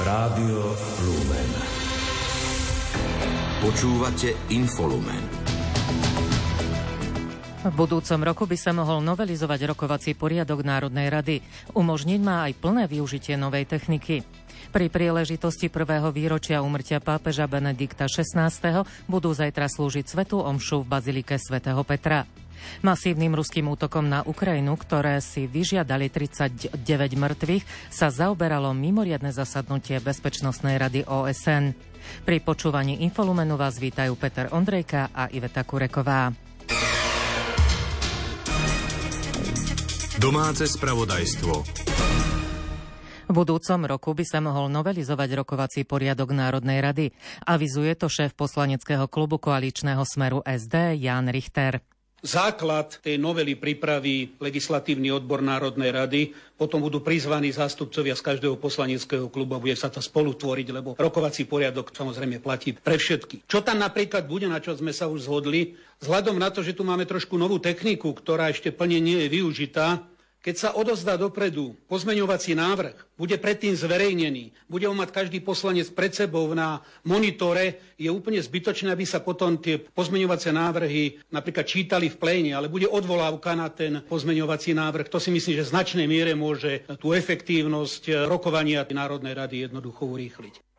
Rádio Lumen. Počúvate Infolumen. V budúcom roku by sa mohol novelizovať rokovací poriadok Národnej rady. Umožniť má aj plné využitie novej techniky. Pri príležitosti prvého výročia umrtia pápeža Benedikta XVI. budú zajtra slúžiť svetu omšu v Bazilike svätého Petra. Masívnym ruským útokom na Ukrajinu, ktoré si vyžiadali 39 mŕtvych, sa zaoberalo mimoriadne zasadnutie Bezpečnostnej rady OSN. Pri počúvaní Infolumenu vás vítajú Peter Ondrejka a Iveta Kureková. Domáce spravodajstvo. V budúcom roku by sa mohol novelizovať rokovací poriadok Národnej rady. Avizuje to šéf poslaneckého klubu koaličného smeru SD Jan Richter. Základ tej novely pripraví legislatívny odbor Národnej rady, potom budú prizvaní zástupcovia z každého poslaneckého klubu a bude sa to spolu tvoriť, lebo rokovací poriadok samozrejme platí pre všetky. Čo tam napríklad bude, na čo sme sa už zhodli, vzhľadom na to, že tu máme trošku novú techniku, ktorá ešte plne nie je využitá, keď sa odozdá dopredu pozmeňovací návrh, bude predtým zverejnený, bude ho mať každý poslanec pred sebou na monitore, je úplne zbytočné, aby sa potom tie pozmeňovacie návrhy napríklad čítali v pléne, ale bude odvolávka na ten pozmeňovací návrh. To si myslím, že v značnej miere môže tú efektívnosť rokovania Národnej rady jednoducho urýchliť.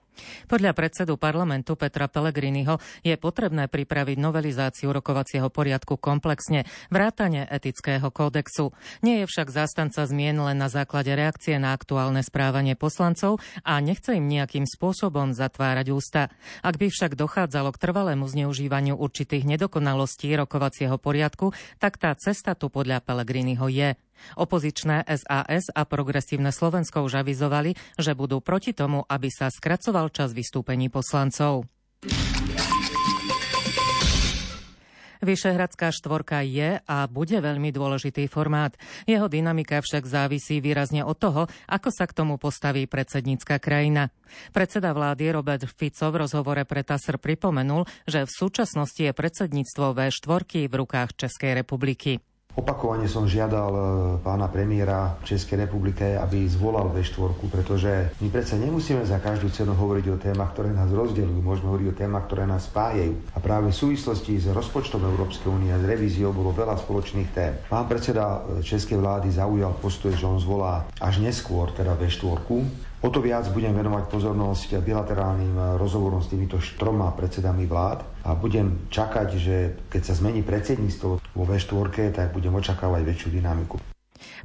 Podľa predsedu parlamentu Petra Pellegriniho je potrebné pripraviť novelizáciu rokovacieho poriadku komplexne, vrátane etického kódexu. Nie je však zástanca zmien len na základe reakcie na aktuálne správanie poslancov a nechce im nejakým spôsobom zatvárať ústa. Ak by však dochádzalo k trvalému zneužívaniu určitých nedokonalostí rokovacieho poriadku, tak tá cesta tu podľa Pellegriniho je. Opozičné SAS a progresívne Slovensko už avizovali, že budú proti tomu, aby sa skracoval čas vystúpení poslancov. Vyšehradská štvorka je a bude veľmi dôležitý formát. Jeho dynamika však závisí výrazne od toho, ako sa k tomu postaví predsednícka krajina. Predseda vlády Robert Fico v rozhovore pre TASR pripomenul, že v súčasnosti je predsedníctvo V4 v rukách Českej republiky. Opakovane som žiadal e, pána premiéra Českej republike, aby zvolal V4, pretože my predsa nemusíme za každú cenu hovoriť o témach, ktoré nás rozdeľujú, môžeme hovoriť o témach, ktoré nás spájajú. A práve v súvislosti s rozpočtom Európskej únie a s revíziou bolo veľa spoločných tém. Pán predseda e, Českej vlády zaujal postoj, že on zvolá až neskôr, teda V4, O to viac budem venovať pozornosť bilaterálnym rozhovorom s týmito štroma predsedami vlád a budem čakať, že keď sa zmení predsedníctvo vo V4, tak budem očakávať väčšiu dynamiku.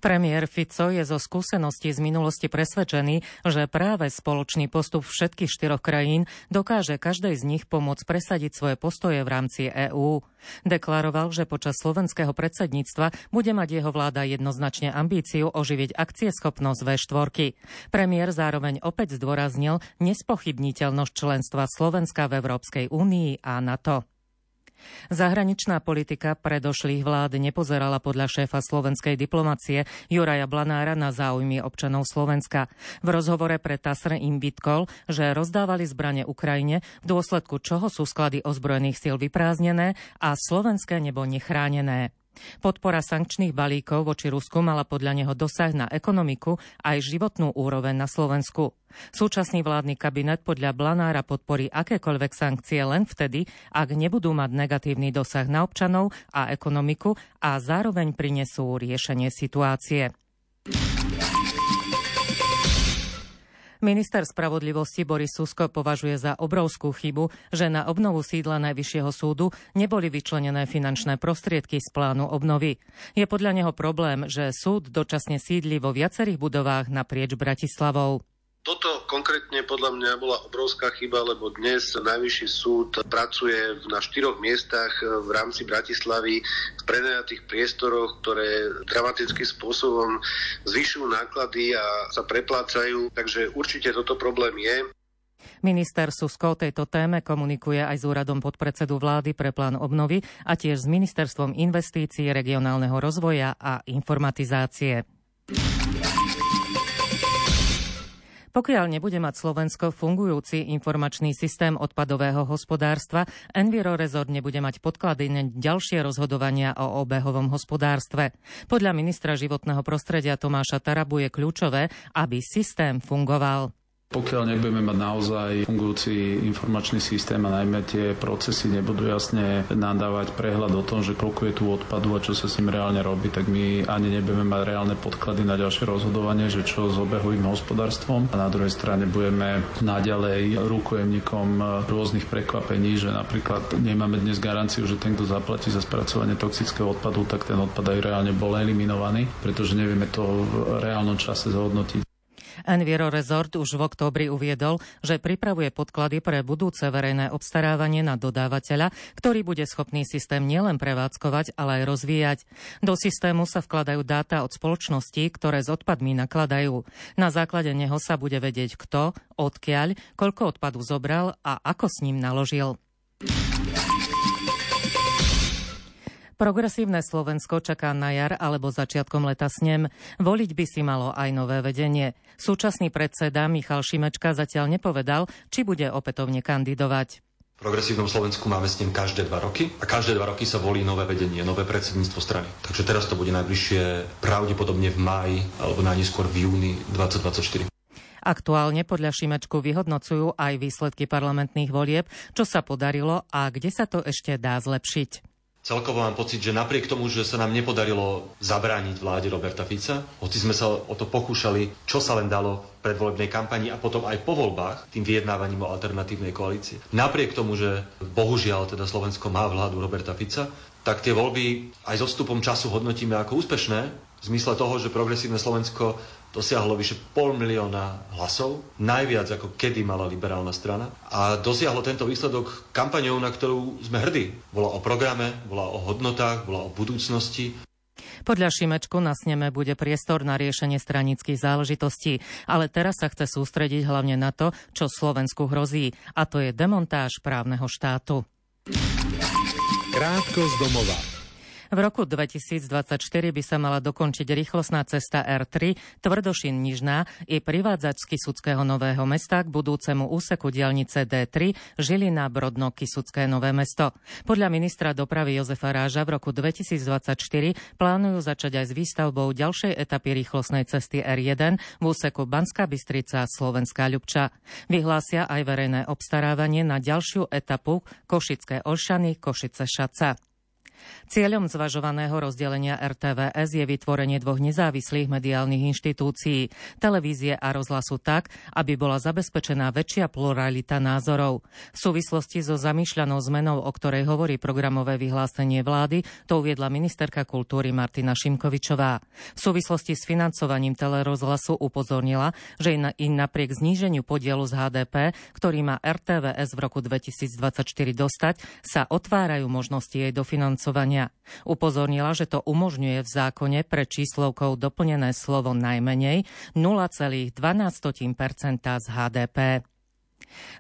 Premiér Fico je zo skúseností z minulosti presvedčený, že práve spoločný postup všetkých štyroch krajín dokáže každej z nich pomôcť presadiť svoje postoje v rámci EÚ. Deklaroval, že počas slovenského predsedníctva bude mať jeho vláda jednoznačne ambíciu oživiť akcieschopnosť V4. Premiér zároveň opäť zdôraznil nespochybniteľnosť členstva Slovenska v Európskej únii a NATO. Zahraničná politika predošlých vlád nepozerala podľa šéfa slovenskej diplomacie Juraja Blanára na záujmy občanov Slovenska. V rozhovore pre TASR im vytkol, že rozdávali zbrane Ukrajine, v dôsledku čoho sú sklady ozbrojených síl vyprázdnené a slovenské nebo nechránené. Podpora sankčných balíkov voči Rusku mala podľa neho dosah na ekonomiku aj životnú úroveň na Slovensku. Súčasný vládny kabinet podľa Blanára podporí akékoľvek sankcie len vtedy, ak nebudú mať negatívny dosah na občanov a ekonomiku a zároveň prinesú riešenie situácie. Minister spravodlivosti Boris Susko považuje za obrovskú chybu, že na obnovu sídla Najvyššieho súdu neboli vyčlenené finančné prostriedky z plánu obnovy. Je podľa neho problém, že súd dočasne sídli vo viacerých budovách naprieč Bratislavou. Toto konkrétne podľa mňa bola obrovská chyba, lebo dnes Najvyšší súd pracuje na štyroch miestach v rámci Bratislavy v prenajatých priestoroch, ktoré dramatickým spôsobom zvyšujú náklady a sa preplácajú. Takže určite toto problém je. Minister Susko o tejto téme komunikuje aj s úradom podpredsedu vlády pre plán obnovy a tiež s Ministerstvom investícií, regionálneho rozvoja a informatizácie. Pokiaľ nebude mať Slovensko fungujúci informačný systém odpadového hospodárstva, Enviro Resort nebude mať podklady na ďalšie rozhodovania o obehovom hospodárstve. Podľa ministra životného prostredia Tomáša Tarabu je kľúčové, aby systém fungoval. Pokiaľ nebudeme mať naozaj fungujúci informačný systém a najmä tie procesy nebudú jasne nadávať prehľad o tom, že koľko je tu odpadu a čo sa s ním reálne robí, tak my ani nebudeme mať reálne podklady na ďalšie rozhodovanie, že čo s obehovým hospodárstvom a na druhej strane budeme naďalej rukojemníkom rôznych prekvapení, že napríklad nemáme dnes garanciu, že ten, kto zaplatí za spracovanie toxického odpadu, tak ten odpad aj reálne bol eliminovaný, pretože nevieme to v reálnom čase zhodnotiť. Enviro Resort už v októbri uviedol, že pripravuje podklady pre budúce verejné obstarávanie na dodávateľa, ktorý bude schopný systém nielen prevádzkovať, ale aj rozvíjať. Do systému sa vkladajú dáta od spoločností, ktoré s odpadmi nakladajú. Na základe neho sa bude vedieť kto, odkiaľ, koľko odpadu zobral a ako s ním naložil. Progresívne Slovensko čaká na jar alebo začiatkom leta snem. Voliť by si malo aj nové vedenie. Súčasný predseda Michal Šimečka zatiaľ nepovedal, či bude opätovne kandidovať. V progresívnom Slovensku máme s ním každé dva roky a každé dva roky sa volí nové vedenie, nové predsedníctvo strany. Takže teraz to bude najbližšie pravdepodobne v máji alebo najneskôr v júni 2024. Aktuálne podľa Šimečku vyhodnocujú aj výsledky parlamentných volieb, čo sa podarilo a kde sa to ešte dá zlepšiť. Celkovo mám pocit, že napriek tomu, že sa nám nepodarilo zabrániť vláde Roberta Fica, hoci sme sa o to pokúšali, čo sa len dalo v predvolebnej kampani a potom aj po voľbách, tým vyjednávaním o alternatívnej koalícii. Napriek tomu, že bohužiaľ teda Slovensko má vládu Roberta Fica, tak tie voľby aj so stupom času hodnotíme ako úspešné, v zmysle toho, že progresívne Slovensko dosiahlo vyše pol milióna hlasov, najviac ako kedy mala liberálna strana. A dosiahlo tento výsledok kampaňou, na ktorú sme hrdí. Bola o programe, bola o hodnotách, bola o budúcnosti. Podľa Šimečku na sneme bude priestor na riešenie stranických záležitostí, ale teraz sa chce sústrediť hlavne na to, čo Slovensku hrozí, a to je demontáž právneho štátu. Krátko z domova. V roku 2024 by sa mala dokončiť rýchlostná cesta R3 Tvrdošin Nižná i privádzať z Kisuckého Nového mesta k budúcemu úseku diálnice D3 Žilina Brodno Kisucké Nové mesto. Podľa ministra dopravy Jozefa Ráža v roku 2024 plánujú začať aj s výstavbou ďalšej etapy rýchlostnej cesty R1 v úseku Banská Bystrica Slovenská Ľubča. Vyhlásia aj verejné obstarávanie na ďalšiu etapu Košické Olšany Košice Šaca. Cieľom zvažovaného rozdelenia RTVS je vytvorenie dvoch nezávislých mediálnych inštitúcií, televízie a rozhlasu tak, aby bola zabezpečená väčšia pluralita názorov. V súvislosti so zamýšľanou zmenou, o ktorej hovorí programové vyhlásenie vlády, to uviedla ministerka kultúry Martina Šimkovičová. V súvislosti s financovaním telerozhlasu upozornila, že i napriek zníženiu podielu z HDP, ktorý má RTVS v roku 2024 dostať, sa otvárajú možnosti jej dofinancovania hlasovania. Upozornila, že to umožňuje v zákone pre číslovkou doplnené slovo najmenej 0,12% z HDP.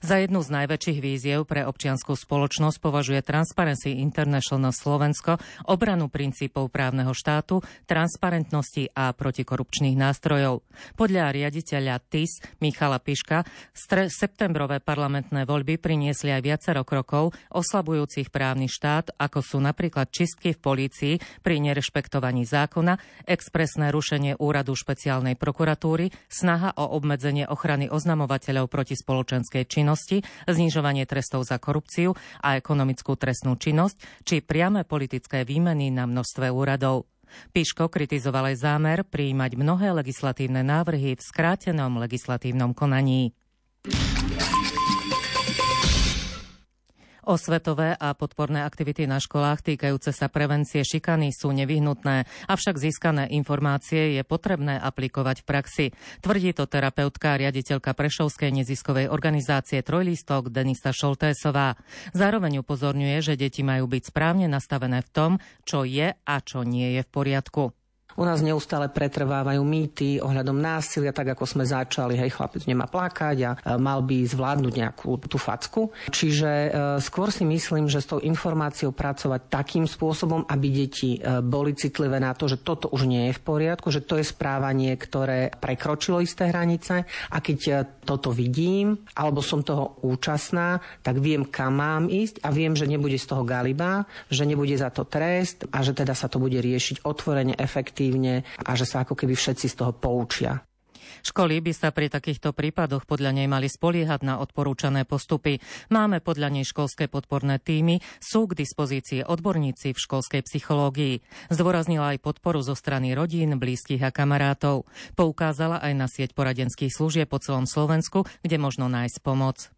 Za jednu z najväčších víziev pre občianskú spoločnosť považuje Transparency International Slovensko obranu princípov právneho štátu, transparentnosti a protikorupčných nástrojov. Podľa riaditeľa TIS Michala Piška stre- septembrové parlamentné voľby priniesli aj viacero krokov oslabujúcich právny štát, ako sú napríklad čistky v polícii pri nerešpektovaní zákona, expresné rušenie úradu špeciálnej prokuratúry, snaha o obmedzenie ochrany oznamovateľov proti spoločenskej činnosti, znižovanie trestov za korupciu a ekonomickú trestnú činnosť, či priame politické výmeny na množstve úradov. Piško kritizoval aj zámer prijímať mnohé legislatívne návrhy v skrátenom legislatívnom konaní. Osvetové a podporné aktivity na školách týkajúce sa prevencie šikany sú nevyhnutné, avšak získané informácie je potrebné aplikovať v praxi. Tvrdí to terapeutka a riaditeľka Prešovskej neziskovej organizácie Trojlistok Denisa Šoltésová. Zároveň upozorňuje, že deti majú byť správne nastavené v tom, čo je a čo nie je v poriadku. U nás neustále pretrvávajú mýty ohľadom násilia, tak ako sme začali, hej, chlapec nemá plakať a mal by zvládnuť nejakú tú facku. Čiže e, skôr si myslím, že s tou informáciou pracovať takým spôsobom, aby deti e, boli citlivé na to, že toto už nie je v poriadku, že to je správanie, ktoré prekročilo isté hranice a keď e, toto vidím, alebo som toho účastná, tak viem, kam mám ísť a viem, že nebude z toho galiba, že nebude za to trest a že teda sa to bude riešiť otvorene, efektívne efektívne a že sa ako keby všetci z toho poučia. Školy by sa pri takýchto prípadoch podľa nej mali spoliehať na odporúčané postupy. Máme podľa nej školské podporné týmy, sú k dispozícii odborníci v školskej psychológii. Zdôraznila aj podporu zo strany rodín, blízkych a kamarátov. Poukázala aj na sieť poradenských služieb po celom Slovensku, kde možno nájsť pomoc.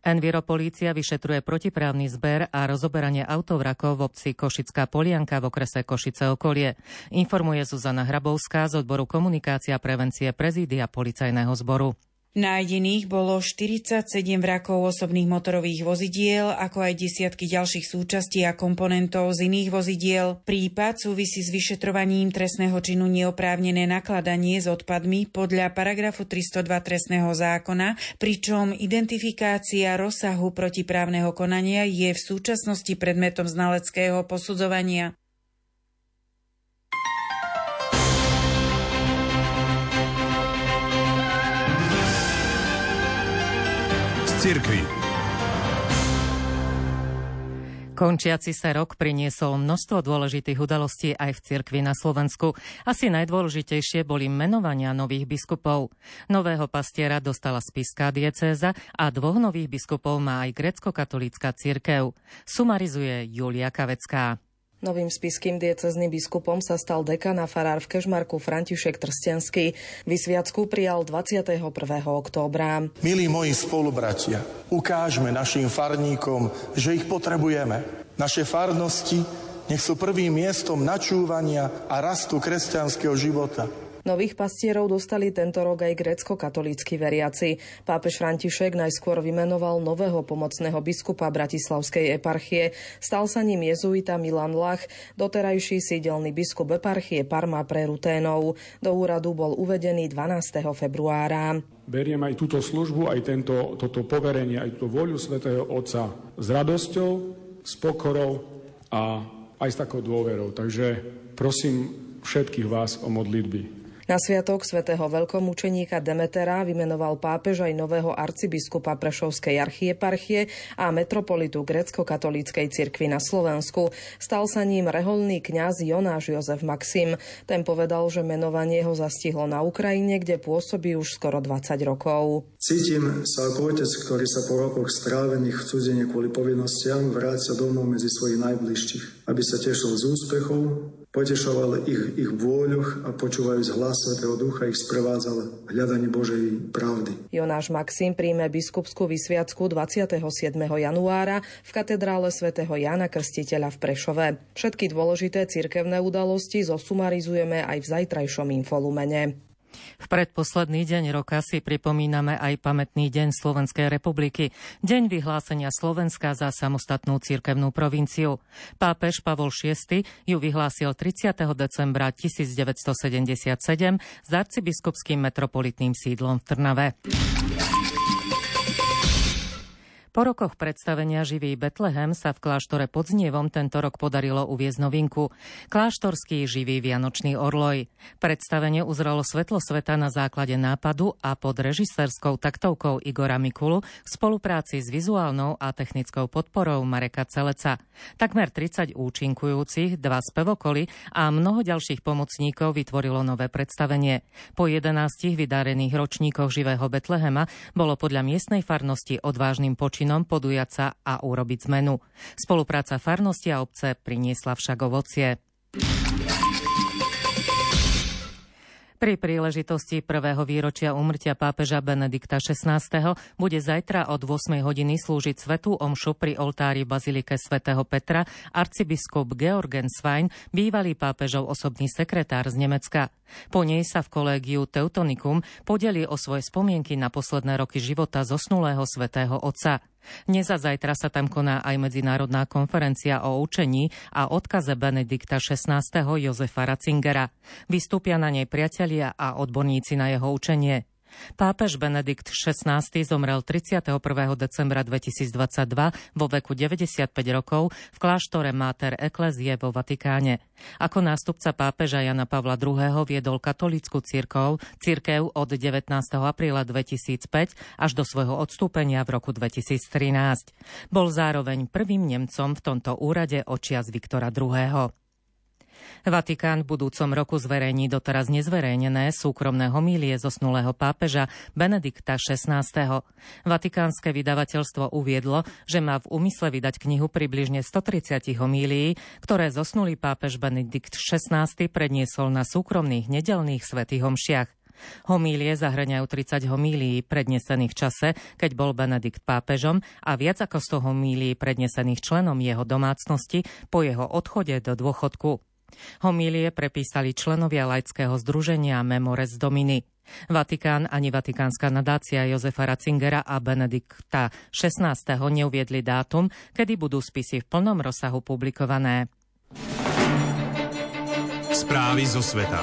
Enviropolícia vyšetruje protiprávny zber a rozoberanie autovrakov v obci Košická Polianka v okrese Košice okolie. Informuje Zuzana Hrabovská z odboru komunikácia a prevencie prezídia policajného zboru. Nájdených bolo 47 vrakov osobných motorových vozidiel, ako aj desiatky ďalších súčastí a komponentov z iných vozidiel. Prípad súvisí s vyšetrovaním trestného činu neoprávnené nakladanie s odpadmi podľa paragrafu 302 trestného zákona, pričom identifikácia rozsahu protiprávneho konania je v súčasnosti predmetom znaleckého posudzovania. Cirkvi. Končiaci sa rok priniesol množstvo dôležitých udalostí aj v cirkvi na Slovensku. Asi najdôležitejšie boli menovania nových biskupov. Nového pastiera dostala spiská diecéza a dvoch nových biskupov má aj grecko-katolícka cirkev. Sumarizuje Julia Kavecká. Novým spiským diecezným biskupom sa stal dekan a farár v Kežmarku František Trstenský. Vysviacku prijal 21. októbra. Milí moji spolubratia, ukážme našim farníkom, že ich potrebujeme. Naše farnosti nech sú prvým miestom načúvania a rastu kresťanského života. Nových pastierov dostali tento rok aj grecko-katolícky veriaci. Pápež František najskôr vymenoval nového pomocného biskupa Bratislavskej eparchie. Stal sa ním jezuita Milan Lach, doterajší sídelný biskup eparchie Parma pre Ruténov. Do úradu bol uvedený 12. februára. Beriem aj túto službu, aj tento, toto poverenie, aj túto voľu svätého Otca s radosťou, s pokorou a aj s takou dôverou. Takže prosím všetkých vás o modlitby. Na sviatok svätého veľkomučeníka Demetera vymenoval pápež aj nového arcibiskupa Prešovskej archieparchie a metropolitu grecko-katolíckej cirkvi na Slovensku. Stal sa ním reholný kňaz Jonáš Jozef Maxim. Ten povedal, že menovanie ho zastihlo na Ukrajine, kde pôsobí už skoro 20 rokov. Cítim sa ako otec, ktorý sa po rokoch strávených v cudzine kvôli povinnostiam vrácia domov medzi svojich najbližších, aby sa tešil z úspechov, potešoval ich, ich vôľoch a počúvajúc hlas Svetého Ducha ich sprevádzal hľadanie Božej pravdy. Jonáš Maxim príjme biskupskú vysviacku 27. januára v katedrále svätého Jana Krstiteľa v Prešove. Všetky dôležité cirkevné udalosti zosumarizujeme aj v zajtrajšom infolumene. V predposledný deň roka si pripomíname aj pamätný deň Slovenskej republiky, deň vyhlásenia Slovenska za samostatnú cirkevnú provinciu. Pápež Pavol VI ju vyhlásil 30. decembra 1977 s arcibiskupským metropolitným sídlom v Trnave. Po rokoch predstavenia Živý Betlehem sa v kláštore pod Znievom tento rok podarilo uviezť novinku. Kláštorský živý Vianočný orloj. Predstavenie uzralo svetlo sveta na základe nápadu a pod režisérskou taktovkou Igora Mikulu v spolupráci s vizuálnou a technickou podporou Mareka Celeca. Takmer 30 účinkujúcich, dva spevokoly a mnoho ďalších pomocníkov vytvorilo nové predstavenie. Po 11 vydarených ročníkoch Živého Betlehema bolo podľa miestnej farnosti odvážnym počítaním počinom podujať sa a urobiť zmenu. Spolupráca farnosti a obce priniesla však ovocie. Pri príležitosti prvého výročia umrtia pápeža Benedikta XVI. bude zajtra od 8 hodiny slúžiť svetú omšu pri oltári Bazilike svätého Petra arcibiskup Georgen Svein, bývalý pápežov osobný sekretár z Nemecka. Po nej sa v kolégiu Teutonikum podeli o svoje spomienky na posledné roky života zosnulého svätého Otca. Dnes a zajtra sa tam koná aj medzinárodná konferencia o učení a odkaze Benedikta XVI. Jozefa Ratzingera. Vystúpia na nej priatelia a odborníci na jeho učenie. Pápež Benedikt XVI zomrel 31. decembra 2022 vo veku 95 rokov v kláštore Mater Ecclesiae vo Vatikáne. Ako nástupca pápeža Jana Pavla II. viedol katolickú církev, církev od 19. apríla 2005 až do svojho odstúpenia v roku 2013. Bol zároveň prvým Nemcom v tomto úrade očias Viktora II. Vatikán v budúcom roku zverejní doteraz nezverejnené súkromné homílie zosnulého pápeža Benedikta XVI. Vatikánske vydavateľstvo uviedlo, že má v úmysle vydať knihu približne 130 homílií, ktoré zosnulý pápež Benedikt XVI predniesol na súkromných nedelných svetých homšiach. Homílie zahrňajú 30 homílií prednesených v čase, keď bol Benedikt pápežom a viac ako 100 homílií prednesených členom jeho domácnosti po jeho odchode do dôchodku. Homílie prepísali členovia laického združenia Memores Domini. Vatikán ani Vatikánska nadácia Jozefa Ratzingera a Benedikta XVI. neuviedli dátum, kedy budú spisy v plnom rozsahu publikované. Správy zo sveta.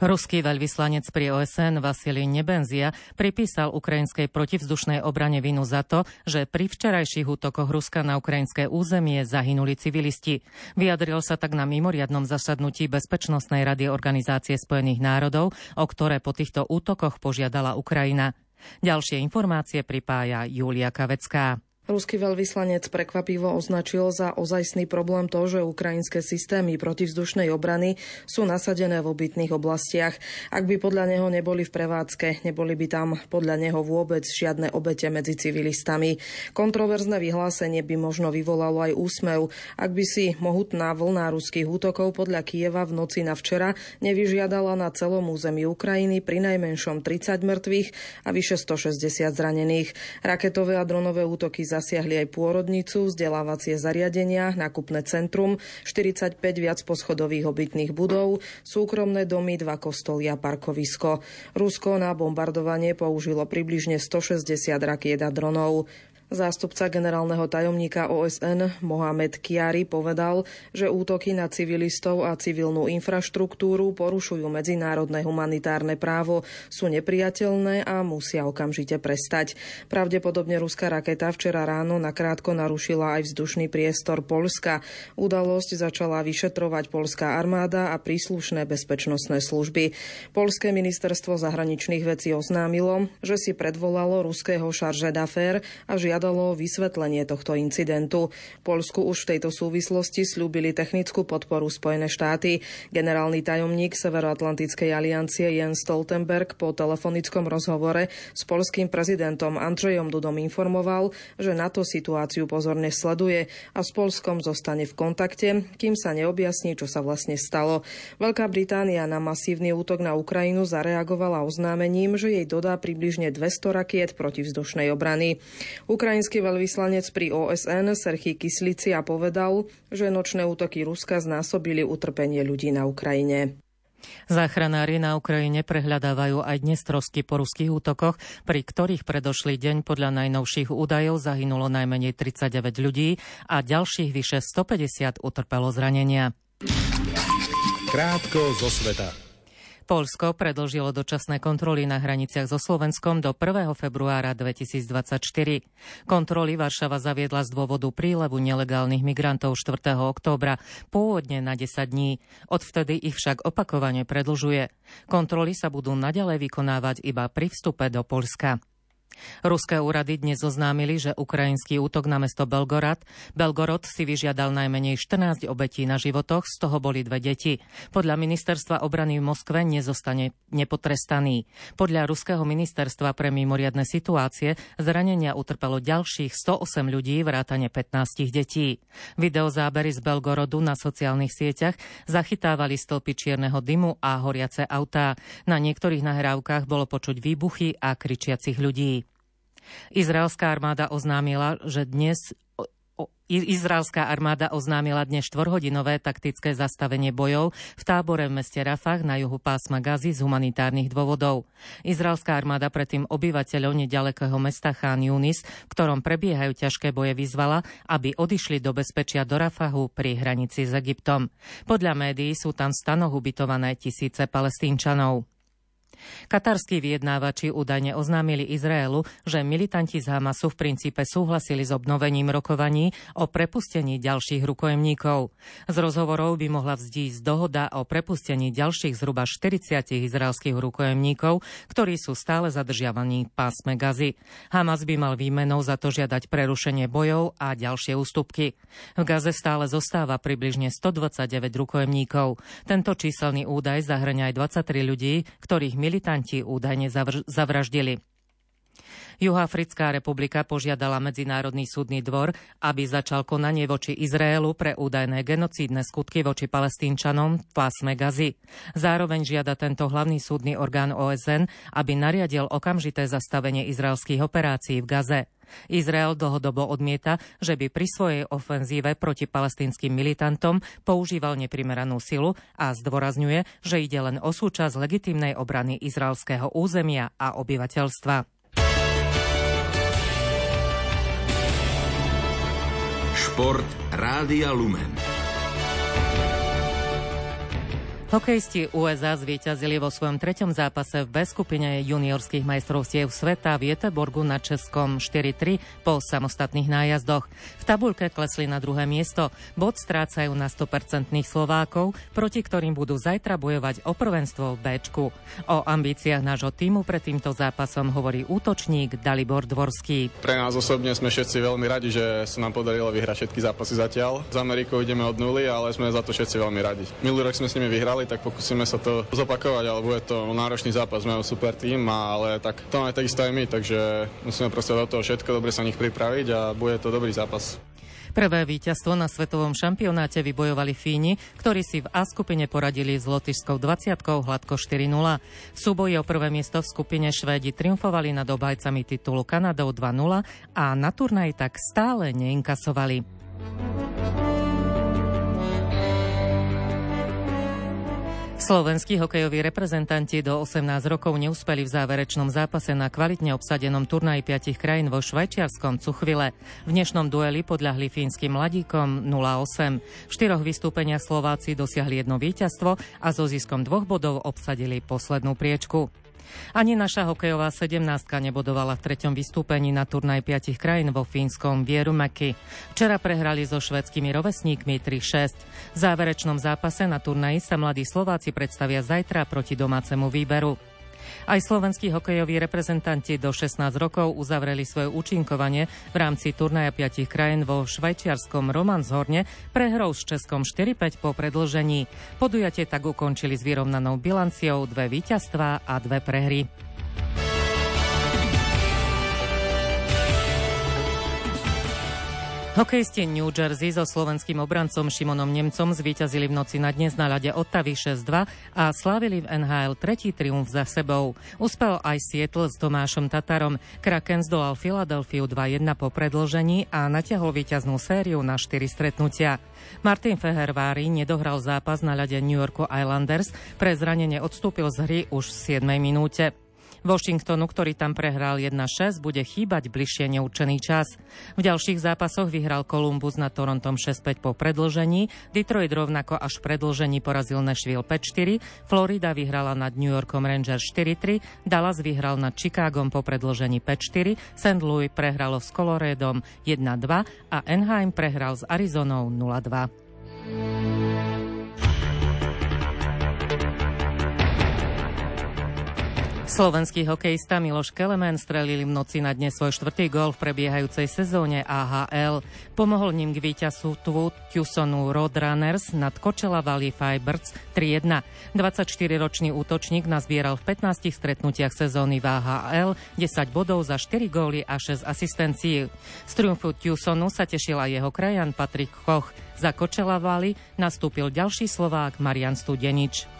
Ruský veľvyslanec pri OSN Vasilij Nebenzia pripísal ukrajinskej protivzdušnej obrane vinu za to, že pri včerajších útokoch Ruska na ukrajinské územie zahynuli civilisti. Vyjadril sa tak na mimoriadnom zasadnutí Bezpečnostnej rady Organizácie spojených národov, o ktoré po týchto útokoch požiadala Ukrajina. Ďalšie informácie pripája Julia Kavecká. Ruský veľvyslanec prekvapivo označil za ozajstný problém to, že ukrajinské systémy protivzdušnej obrany sú nasadené v obytných oblastiach. Ak by podľa neho neboli v prevádzke, neboli by tam podľa neho vôbec žiadne obete medzi civilistami. Kontroverzné vyhlásenie by možno vyvolalo aj úsmev, ak by si mohutná vlna ruských útokov podľa Kieva v noci na včera nevyžiadala na celom území Ukrajiny pri najmenšom 30 mŕtvych a vyše 160 zranených. Raketové a dronové útoky za zasiahli aj pôrodnicu, vzdelávacie zariadenia, nákupné centrum, 45 viac poschodových obytných budov, súkromné domy, dva kostoly a parkovisko. Rusko na bombardovanie použilo približne 160 rakiet a dronov. Zástupca generálneho tajomníka OSN Mohamed Kiari povedal, že útoky na civilistov a civilnú infraštruktúru porušujú medzinárodné humanitárne právo, sú nepriateľné a musia okamžite prestať. Pravdepodobne ruská raketa včera ráno nakrátko narušila aj vzdušný priestor Polska. Udalosť začala vyšetrovať polská armáda a príslušné bezpečnostné služby. Polské ministerstvo zahraničných vecí oznámilo, že si predvolalo ruského šarže d'affaires a žiadalo žiadalo vysvetlenie tohto incidentu. Polsku už v tejto súvislosti slúbili technickú podporu Spojené štáty. Generálny tajomník Severoatlantickej aliancie Jens Stoltenberg po telefonickom rozhovore s polským prezidentom Andrzejom Dudom informoval, že NATO situáciu pozorne sleduje a s Polskom zostane v kontakte, kým sa neobjasní, čo sa vlastne stalo. Veľká Británia na masívny útok na Ukrajinu zareagovala oznámením, že jej dodá približne 200 rakiet protivzdušnej obrany. Ukrajina Ukrajinský veľvyslanec pri OSN Serchy Kyslicia povedal, že nočné útoky Ruska znásobili utrpenie ľudí na Ukrajine. Záchranári na Ukrajine prehľadávajú aj dnes trosky po ruských útokoch, pri ktorých predošlý deň podľa najnovších údajov zahynulo najmenej 39 ľudí a ďalších vyše 150 utrpelo zranenia. Krátko zo sveta. Polsko predlžilo dočasné kontroly na hraniciach so Slovenskom do 1. februára 2024. Kontroly Varšava zaviedla z dôvodu prílevu nelegálnych migrantov 4. októbra, pôvodne na 10 dní. Odvtedy ich však opakovane predlžuje. Kontroly sa budú naďalej vykonávať iba pri vstupe do Polska. Ruské úrady dnes oznámili, že ukrajinský útok na mesto Belgorod, Belgorod si vyžiadal najmenej 14 obetí na životoch, z toho boli dve deti. Podľa ministerstva obrany v Moskve nezostane nepotrestaný. Podľa ruského ministerstva pre mimoriadne situácie zranenia utrpelo ďalších 108 ľudí, vrátane 15 detí. Videozábery z Belgorodu na sociálnych sieťach zachytávali stĺpy čierneho dymu a horiace autá. Na niektorých nahrávkach bolo počuť výbuchy a kričiacich ľudí. Izraelská armáda oznámila, že dnes Izraelská armáda oznámila dnes štvorhodinové taktické zastavenie bojov v tábore v meste Rafah na juhu pásma Gazy z humanitárnych dôvodov. Izraelská armáda predtým obyvateľov nedalekého mesta Chán Yunis, v ktorom prebiehajú ťažké boje, vyzvala, aby odišli do bezpečia do Rafahu pri hranici s Egyptom. Podľa médií sú tam v stanoch ubytované tisíce palestínčanov. Katarskí vyjednávači údajne oznámili Izraelu, že militanti z Hamasu v princípe súhlasili s obnovením rokovaní o prepustení ďalších rukojemníkov. Z rozhovorov by mohla vzísť dohoda o prepustení ďalších zhruba 40 izraelských rukojemníkov, ktorí sú stále zadržiavaní v pásme Gazy. Hamas by mal výmenou za to žiadať prerušenie bojov a ďalšie ústupky. V Gaze stále zostáva približne 129 rukojemníkov. Tento číselný údaj zahrňa aj 23 ľudí, ktorých militanti údajne zavraždili. Juhoafrická republika požiadala Medzinárodný súdny dvor, aby začal konanie voči Izraelu pre údajné genocídne skutky voči palestínčanom v pásme Gazy. Zároveň žiada tento hlavný súdny orgán OSN, aby nariadil okamžité zastavenie izraelských operácií v Gaze. Izrael dlhodobo odmieta, že by pri svojej ofenzíve proti palestínskym militantom používal neprimeranú silu a zdôrazňuje, že ide len o súčasť legitímnej obrany izraelského územia a obyvateľstva. Šport Rádia Lumen. Hokejisti USA zvíťazili vo svojom treťom zápase v B skupine juniorských majstrovstiev sveta v Jeteborgu na Českom 4-3 po samostatných nájazdoch. V tabulke klesli na druhé miesto. Bod strácajú na 100% Slovákov, proti ktorým budú zajtra bojovať o prvenstvo v Bčku. O ambíciách nášho týmu pred týmto zápasom hovorí útočník Dalibor Dvorský. Pre nás osobne sme všetci veľmi radi, že sa nám podarilo vyhrať všetky zápasy zatiaľ. Z Amerikou ideme od nuly, ale sme za to všetci veľmi radi. Minulý rok sme s nimi vyhrali hrali, tak pokúsime sa to zopakovať, ale bude to náročný zápas, máme super tým, ale tak to máme takisto aj my, takže musíme proste do toho všetko dobre sa nich pripraviť a bude to dobrý zápas. Prvé víťazstvo na svetovom šampionáte vybojovali Fíni, ktorí si v A skupine poradili s Lotyšskou 20 hladko 4-0. V súboji o prvé miesto v skupine Švédi triumfovali nad obajcami titulu Kanadou 2-0 a na turnaj tak stále neinkasovali. Slovenskí hokejoví reprezentanti do 18 rokov neúspeli v záverečnom zápase na kvalitne obsadenom turnaji piatich krajín vo švajčiarskom Cuchvile. V dnešnom dueli podľahli fínskym mladíkom 0-8. V štyroch vystúpeniach Slováci dosiahli jedno víťazstvo a so ziskom dvoch bodov obsadili poslednú priečku. Ani naša hokejová sedemnáctka nebodovala v treťom vystúpení na turnaj piatich krajín vo fínskom Vierumäki. Včera prehrali so švedskými rovesníkmi 3-6. V záverečnom zápase na turnaji sa mladí Slováci predstavia zajtra proti domácemu výberu. Aj slovenskí hokejoví reprezentanti do 16 rokov uzavreli svoje účinkovanie v rámci turnaja piatich krajín vo švajčiarskom Romanshorne prehrou s Českom 4-5 po predlžení. Podujatie tak ukončili s vyrovnanou bilanciou dve víťazstvá a dve prehry. Hokejisti New Jersey so slovenským obrancom Šimonom Nemcom zvíťazili v noci na dnes na ľade Ottavy 6-2 a slávili v NHL tretí triumf za sebou. Uspel aj Seattle s Tomášom Tatarom. Kraken zdolal Filadelfiu 2-1 po predlžení a natiahol víťaznú sériu na 4 stretnutia. Martin Fehervári nedohral zápas na ľade New Yorku Islanders, pre zranenie odstúpil z hry už v 7 minúte. Washingtonu, ktorý tam prehral 1-6, bude chýbať bližšie neurčený čas. V ďalších zápasoch vyhral Columbus nad Torontom 6-5 po predlžení, Detroit rovnako až v predlžení porazil Nashville 5-4, Florida vyhrala nad New Yorkom Rangers 4-3, Dallas vyhral nad Chicagom po predlžení 5-4, St. Louis prehralo s Coloredom 1-2 a Anaheim prehral s Arizonou 0-2. Slovenský hokejista Miloš Kelemen strelili v noci na dne svoj štvrtý gol v prebiehajúcej sezóne AHL. Pomohol ním k víťazstvu Tucsonu Roadrunners nad Kočela Valley Fibers 3-1. 24-ročný útočník nazbieral v 15 stretnutiach sezóny v AHL 10 bodov za 4 góly a 6 asistencií. Z triumfu Tucsonu sa tešil aj jeho krajan Patrik Koch. Za Kočela Valley nastúpil ďalší Slovák Marian Studenič.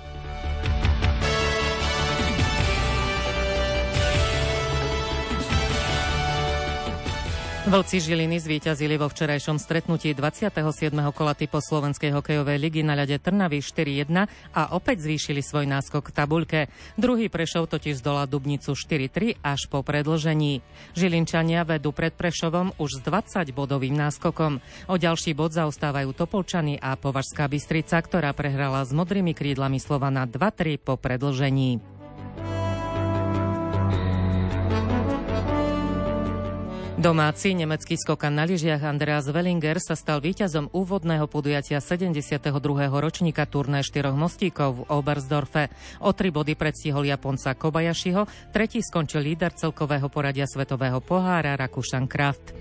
Vlci Žiliny zvíťazili vo včerajšom stretnutí 27. kola typu Slovenskej hokejovej ligy na ľade Trnavy 4-1 a opäť zvýšili svoj náskok k tabuľke. Druhý Prešov totiž zdolal Dubnicu 4-3 až po predlžení. Žilinčania vedú pred Prešovom už s 20 bodovým náskokom. O ďalší bod zaostávajú Topolčany a Považská Bystrica, ktorá prehrala s modrými krídlami Slovana 2-3 po predlžení. Domáci nemecký skokan na lyžiach Andreas Wellinger sa stal víťazom úvodného podujatia 72. ročníka turné štyroch mostíkov v Oberstdorfe. O tri body predstihol Japonca Kobayashiho, tretí skončil líder celkového poradia svetového pohára Rakušan Kraft.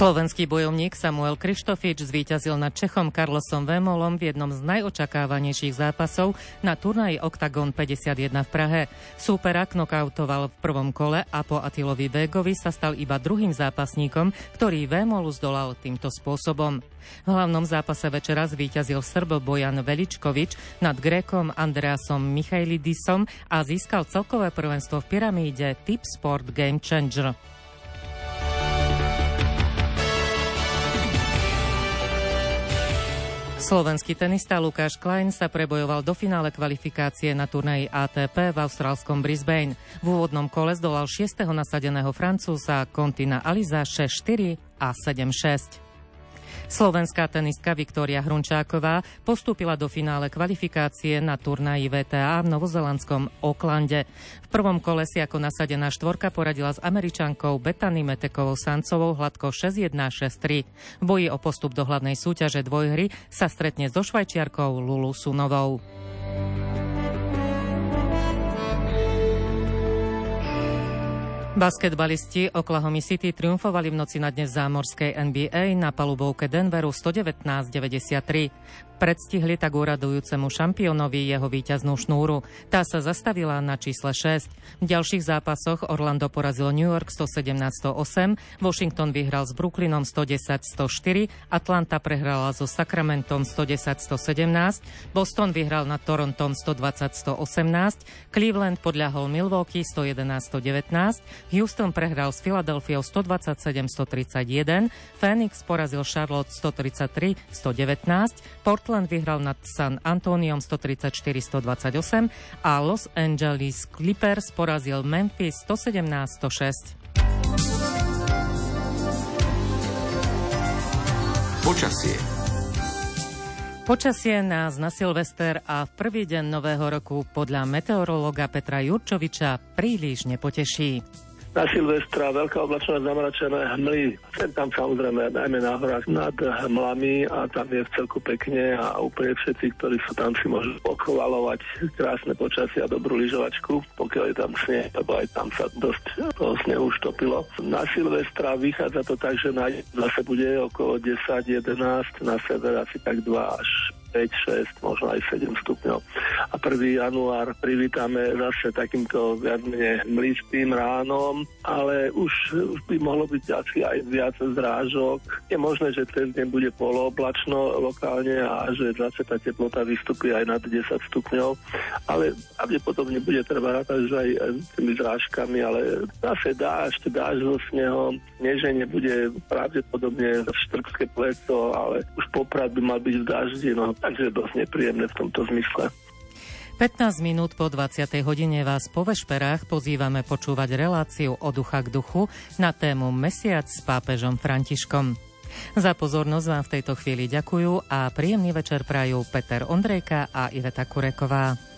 Slovenský bojovník Samuel Krištofič zvíťazil nad Čechom Carlosom Vémolom v jednom z najočakávanejších zápasov na turnaji Octagon 51 v Prahe. Súpera knokautoval v prvom kole a po Atilovi Végovi sa stal iba druhým zápasníkom, ktorý Vémolu zdolal týmto spôsobom. V hlavnom zápase večera zvíťazil Srb Bojan Veličkovič nad Grékom Andreasom Michailidisom a získal celkové prvenstvo v pyramíde Tip Sport Game Changer. Slovenský tenista Lukáš Klein sa prebojoval do finále kvalifikácie na turnaji ATP v austrálskom Brisbane. V úvodnom kole zdolal 6. nasadeného Francúza Kontina Aliza 6-4 a 7-6. Slovenská tenistka Viktória Hrunčáková postúpila do finále kvalifikácie na turnaji VTA v novozelandskom Oklande. V prvom kole si ako nasadená štvorka poradila s američankou Betany Metekovou Sancovou hladko 6-1-6-3. V boji o postup do hlavnej súťaže dvojhry sa stretne so švajčiarkou Lulu Sunovou. Basketbalisti Oklahoma City triumfovali v noci na dnes zámorskej NBA na palubovke Denveru 119-93. Predstihli tak úradujúcemu šampiónovi jeho víťaznú šnúru. Tá sa zastavila na čísle 6. V ďalších zápasoch Orlando porazilo New York 117-108, Washington vyhral s Brooklynom 110-104, Atlanta prehrala so Sacramentom 110-117, Boston vyhral nad Torontom 120-118, Cleveland podľahol Milwaukee 111-119, Houston prehral s Philadelphia 127-131, Phoenix porazil Charlotte 133-119, Portland Portland vyhral nad San Antoniom 134-128 a Los Angeles Clippers porazil Memphis 117-106. Počasie. Počasie nás na Silvester a v prvý deň nového roku podľa meteorológa Petra Jurčoviča príliš nepoteší na Silvestra veľká oblačnosť zamračené hmly. Sem tam samozrejme najmä na horách nad hmlami a tam je v celku pekne a úplne všetci, ktorí sú tam si môžu pochvalovať krásne počasie a dobrú lyžovačku, pokiaľ je tam sneh, lebo aj tam sa dosť toho snehu už topilo. Na Silvestra vychádza to tak, že na zase bude okolo 10-11, na sever asi tak 2 až 5, 6, možno aj 7 stupňov. A 1. január privítame zase takýmto viac menej mlistým ránom, ale už, už by mohlo byť asi aj viac zrážok. Je možné, že cez deň bude polooblačno lokálne a že zase tá teplota vystupí aj nad 10 stupňov, ale pravdepodobne bude treba rátať, že aj tými zrážkami, ale zase dážď, dážď so snehom, neženie bude pravdepodobne štrkské pleco, ale už poprad by mal byť v daždi, no takže dosť nepríjemné v tomto zmysle. 15 minút po 20. hodine vás po vešperách pozývame počúvať reláciu o ducha k duchu na tému Mesiac s pápežom Františkom. Za pozornosť vám v tejto chvíli ďakujú a príjemný večer prajú Peter Ondrejka a Iveta Kureková.